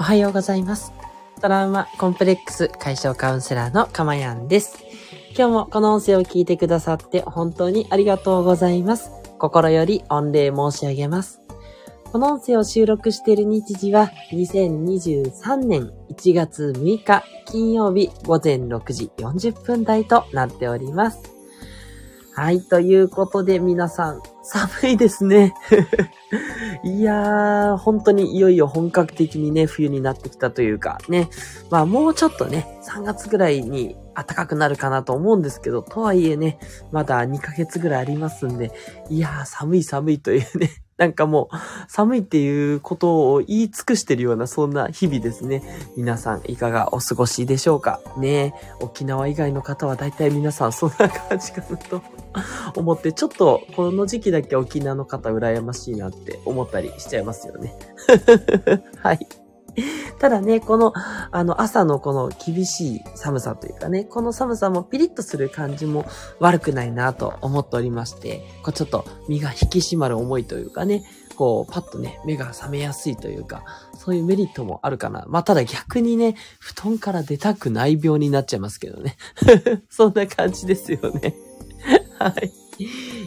おはようございます。トラウマコンプレックス解消カウンセラーのかまやんです。今日もこの音声を聞いてくださって本当にありがとうございます。心より御礼申し上げます。この音声を収録している日時は2023年1月6日金曜日午前6時40分台となっております。はい、ということで皆さん寒いですね。いやー、本当にいよいよ本格的にね、冬になってきたというかね。まあもうちょっとね、3月ぐらいに暖かくなるかなと思うんですけど、とはいえね、まだ2ヶ月ぐらいありますんで、いやー、寒い寒いというね。なんかもう、寒いっていうことを言い尽くしてるような、そんな日々ですね。皆さん、いかがお過ごしでしょうか？ね沖縄以外の方は大体皆さんそんな感じかなと思って、ちょっとこの時期だけ沖縄の方羨ましいなって思ったりしちゃいますよね。はい。ただね、この、あの、朝のこの厳しい寒さというかね、この寒さもピリッとする感じも悪くないなと思っておりまして、こうちょっと身が引き締まる思いというかね、こう、パッとね、目が覚めやすいというか、そういうメリットもあるかな。まあ、ただ逆にね、布団から出たくない病になっちゃいますけどね。そんな感じですよね。はい。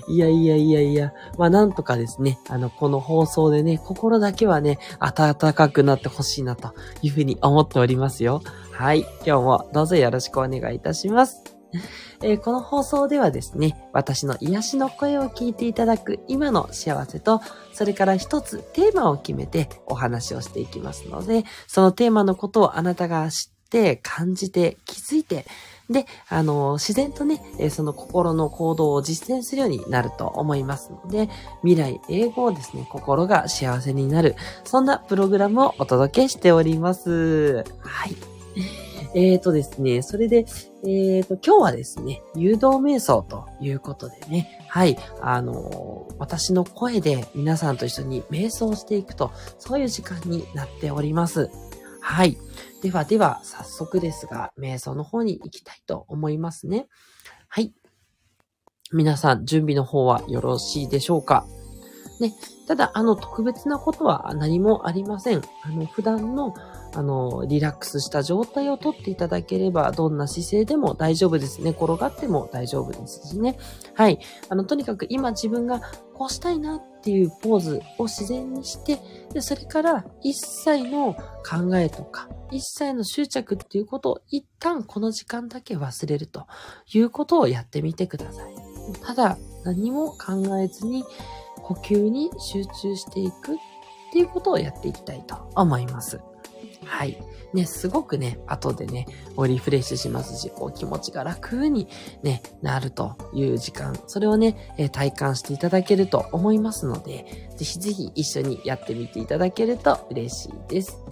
いやいやいやいや。まあなんとかですね、あの、この放送でね、心だけはね、暖かくなってほしいなというふうに思っておりますよ。はい。今日もどうぞよろしくお願いいたします。えーこの放送ではですね、私の癒しの声を聞いていただく今の幸せと、それから一つテーマを決めてお話をしていきますので、そのテーマのことをあなたが知って、感じて、気づいて、で、あの、自然とね、その心の行動を実践するようになると思いますので、未来英語をですね、心が幸せになる、そんなプログラムをお届けしております。はい。えーとですね、それで、えーと、今日はですね、誘導瞑想ということでね、はい、あのー私の声で皆さんと一緒に瞑想していくと、そういう時間になっております。はい。ではでは、早速ですが、瞑想の方に行きたいと思いますね。はい。皆さん、準備の方はよろしいでしょうか？ね。ただ、あの、特別なことは何もありません。あの、普段の、あの、リラックスした状態をとっていただければ、どんな姿勢でも大丈夫ですね。転がっても大丈夫ですしね。はい。あの、とにかく今自分がこうしたいなっていうポーズを自然にして、で、それから一切の考えとか、一切の執着っていうことを一旦この時間だけ忘れるということをやってみてください。ただ、何も考えずに呼吸に集中していくっていうことをやっていきたいと思います。はい。ね、すごくね、後でね、リフレッシュしますし、こう気持ちが楽にね、なるという時間、それをね、えー体感していただけると思いますので、ぜひぜひ一緒にやってみていただけると嬉しいです。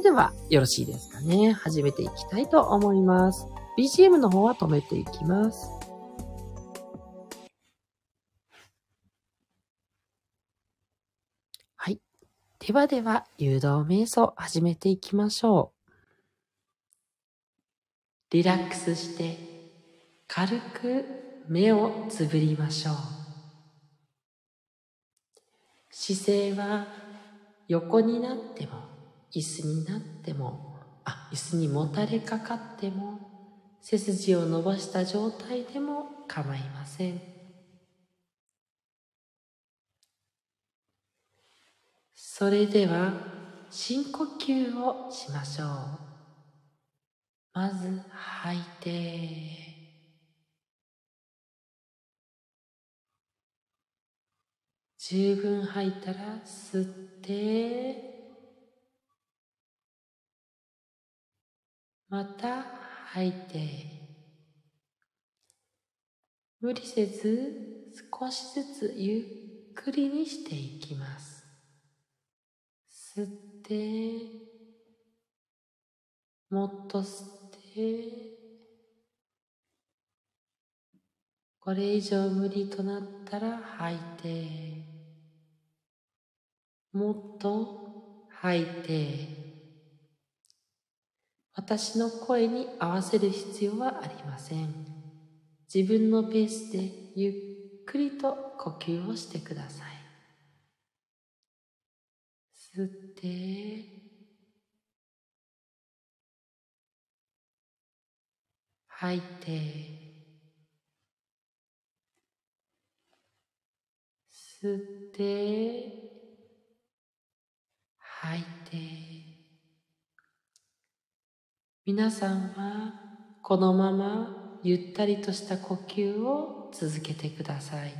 れではよろしいですかね。始めていきたいと思います。BGM の方は止めていきます。はい。ではでは、誘導瞑想始めていきましょう。リラックスして、軽く目をつぶりましょう。姿勢は横になっても、椅子になっても、あ、椅子にもたれかかっても、背筋を伸ばした状態でも構いません。それでは深呼吸をしましょう。まず吐いて、十分吐いたら吸って、また吐いて、無理せず少しずつゆっくりにしていきます。吸って、もっと吸って、これ以上無理となったら吐いて、もっと吐いて、私の声に合わせる必要はありません。自分のペースでゆっくりと呼吸をしてください。吸って、吐いて、吸って、吐いて、皆さんはこのままゆったりとした呼吸を続けてください。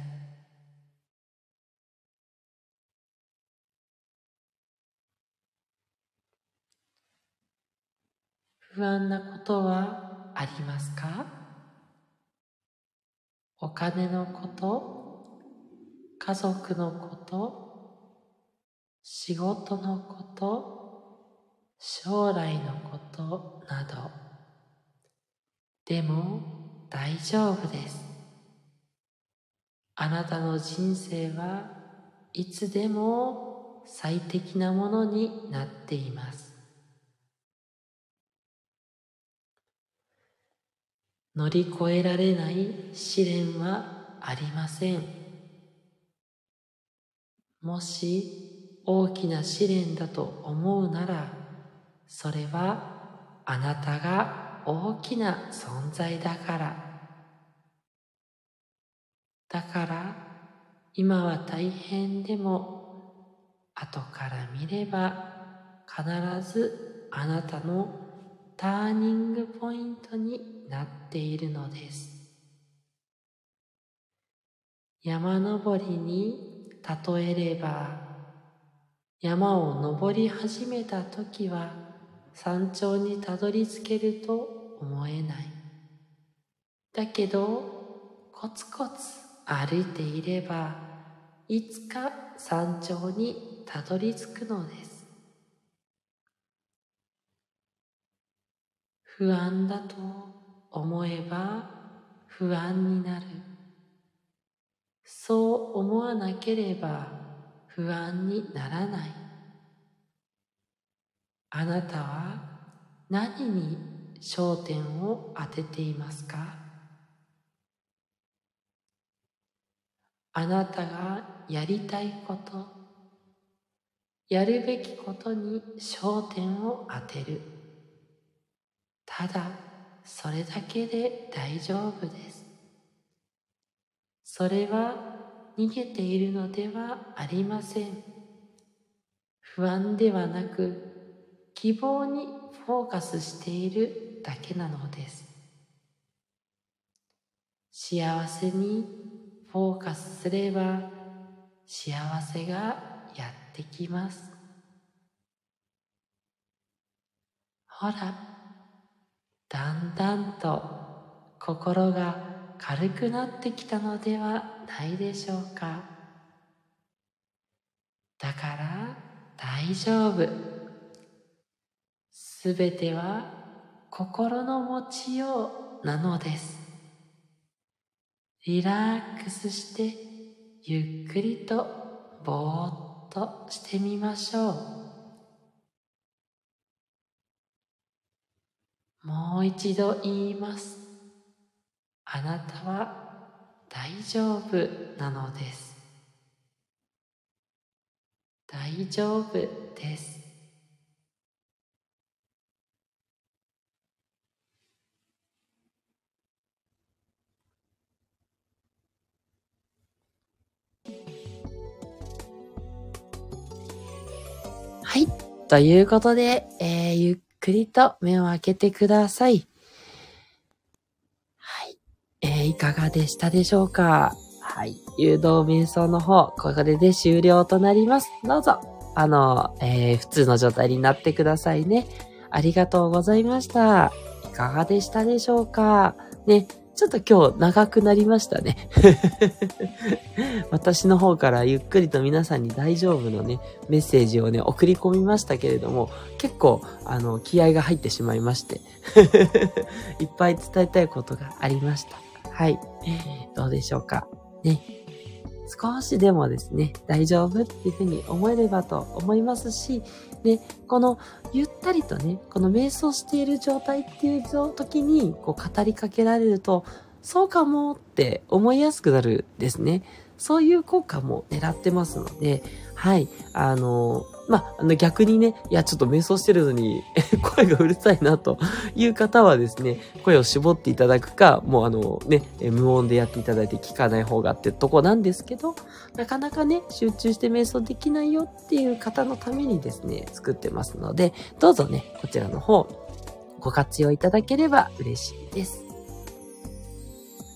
不安なことはありますか？お金のこと、家族のこと、仕事のこと、将来のことなど。でも大丈夫です。あなたの人生はいつでも最適なものになっています。乗り越えられない試練はありません。もし大きな試練だと思うなら、それはあなたが大きな存在だから。だから今は大変でも後から見れば必ずあなたのターニングポイントになっているのです。山登りに例えれば、山を登り始めた時は山頂にたどり着けると思えない。だけど、コツコツ歩いていれば、いつか山頂にたどり着くのです。不安だと思えば不安になる。そう思わなければ不安にならない。あなたは何に焦点を当てていますか？あなたがやりたいこと、やるべきことに焦点を当てる。ただ、それだけで大丈夫です。それは逃げているのではありません。不安ではなく、希望にフォーカスしているだけなのです。幸せにフォーカスすれば幸せがやってきます。ほら、だんだんと心が軽くなってきたのではないでしょうか。だから大丈夫。すべては心の持ちようなのです。リラックスしてゆっくりとぼーっとしてみましょう。もう一度言います。あなたは大丈夫なのです。大丈夫です。ということで、えー、ゆっくりと目を開けてください。はい。えー、いかがでしたでしょうか？はい。誘導瞑想の方、これで終了となります。どうぞ、あの、えー、普通の状態になってくださいね。ありがとうございました。いかがでしたでしょうか？ね、ちょっと今日長くなりましたね。私の方からゆっくりと皆さんに大丈夫のね、メッセージをね、送り込みましたけれども、結構、あの、気合が入ってしまいまして、いっぱい伝えたいことがありました。はい。どうでしょうか。ね。少しでもですね、大丈夫っていうふうに思えればと思いますし、で、このゆったりとね、この瞑想している状態っていう時にこう語りかけられると、そうかもって思いやすくなるですね。そういう効果も狙ってますので、はい。あの、まあ、の逆にね、いや、ちょっと瞑想してるのに、声がうるさいなという方はですね、声を絞っていただくか、もうあのね、無音でやっていただいて聞かない方がってとこなんですけど、なかなかね、集中して瞑想できないよっていう方のためにですね、作ってますので、どうぞね、こちらの方、ご活用いただければ嬉しいです。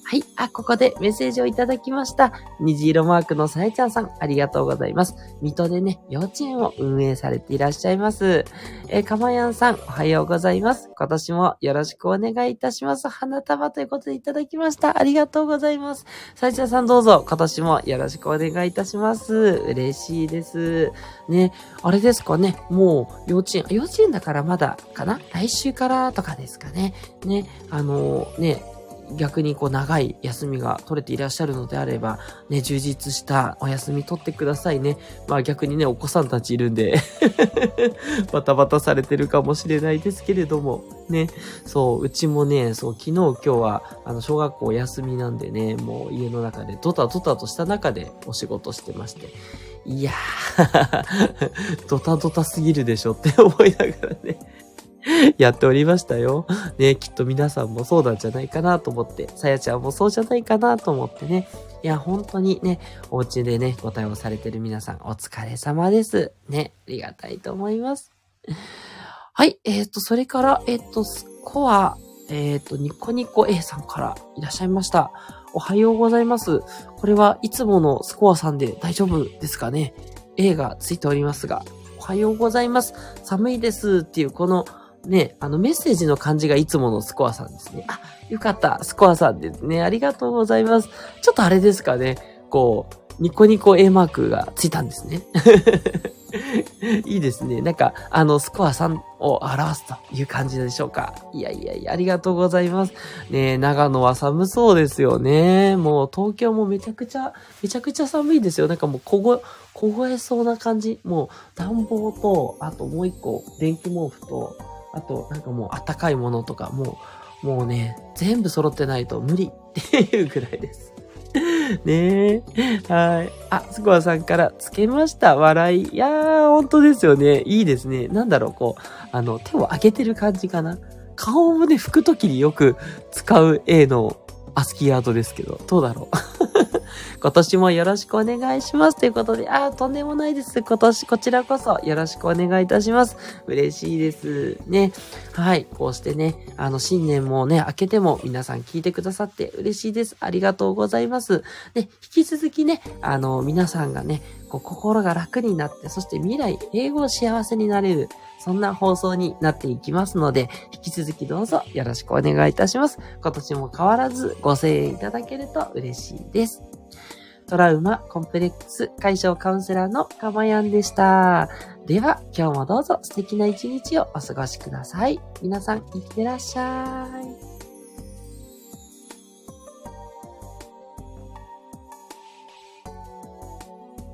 はい。あ、ここでメッセージをいただきました。虹色マークのさえちゃんさん、ありがとうございます。水戸でね、幼稚園を運営されていらっしゃいます。え、かまやんさん、おはようございます。今年もよろしくお願いいたします。花束ということでいただきました。ありがとうございます。さえちゃんさんどうぞ、今年もよろしくお願いいたします。嬉しいです。ね、あれですかね、もう幼稚園、幼稚園だからまだかな？来週からとかですかね。ね、あの、ね、逆にこう長い休みが取れていらっしゃるのであれば、ね、充実したお休み取ってくださいね。まあ逆にね、お子さんたちいるんで バタバタされてるかもしれないですけれども、ね、そう、うちもね、そう、昨日今日は、あの、小学校休みなんでね、もう家の中でドタドタとした中でお仕事してまして、いやー ドタドタすぎるでしょって思いながらね。やっておりましたよ。ね、きっと皆さんもそうなんじゃないかなと思って、さやちゃんもそうじゃないかなと思ってね。いや、本当にね、お家でね、ご対応されてる皆さん、お疲れ様です。ね、ありがたいと思います。はい、えっ、ー、と、それから、えっ、ー、と、スコア、えっ、ー、と、ニコニコ A さんからいらっしゃいました。おはようございます。これはいつものスコアさんで大丈夫ですかね ?A がついておりますが、おはようございます。寒いですっていうこのね、あのメッセージの感じがいつものスコアさんですね。あ、よかった。スコアさんですね。ありがとうございます。ちょっとあれですかね。こう、ニコニコ A マークがついたんですね。いいですね。なんか、あの、スコア3を表すという感じでしょうか。いやいやいや、ありがとうございます。ね長野は寒そうですよね。もう東京もめちゃくちゃ、めちゃくちゃ寒いですよ。なんかもう凍え、凍えそうな感じ。もう暖房と、あともう一個、電気毛布と、あと、なんかもうあったかいものとか、もう、もうね、全部揃ってないと無理っていうぐらいです。ねえ。はい。あ、スコアさんからつけました。笑い。いやー、本当ですよね。いいですね。なんだろう、こう、あの、手を上げてる感じかな。顔をね、拭くときによく使う A のアスキーアートですけど、どうだろう。今年もよろしくお願いします。ということで、ああ、とんでもないです。今年、こちらこそよろしくお願いいたします。嬉しいですね。はい。こうしてね、あの、新年もね、明けても皆さん聞いてくださって嬉しいです。ありがとうございます。で、引き続きね、あの、皆さんがね、こう心が楽になって、そして未来、英語幸せになれる、そんな放送になっていきますので、引き続きどうぞよろしくお願いいたします。今年も変わらずご声援いただけると嬉しいです。トラウマコンプレックス解消カウンセラーのかまやんでした。では、今日もどうぞ素敵な一日をお過ごしください。皆さん、いってらっしゃい。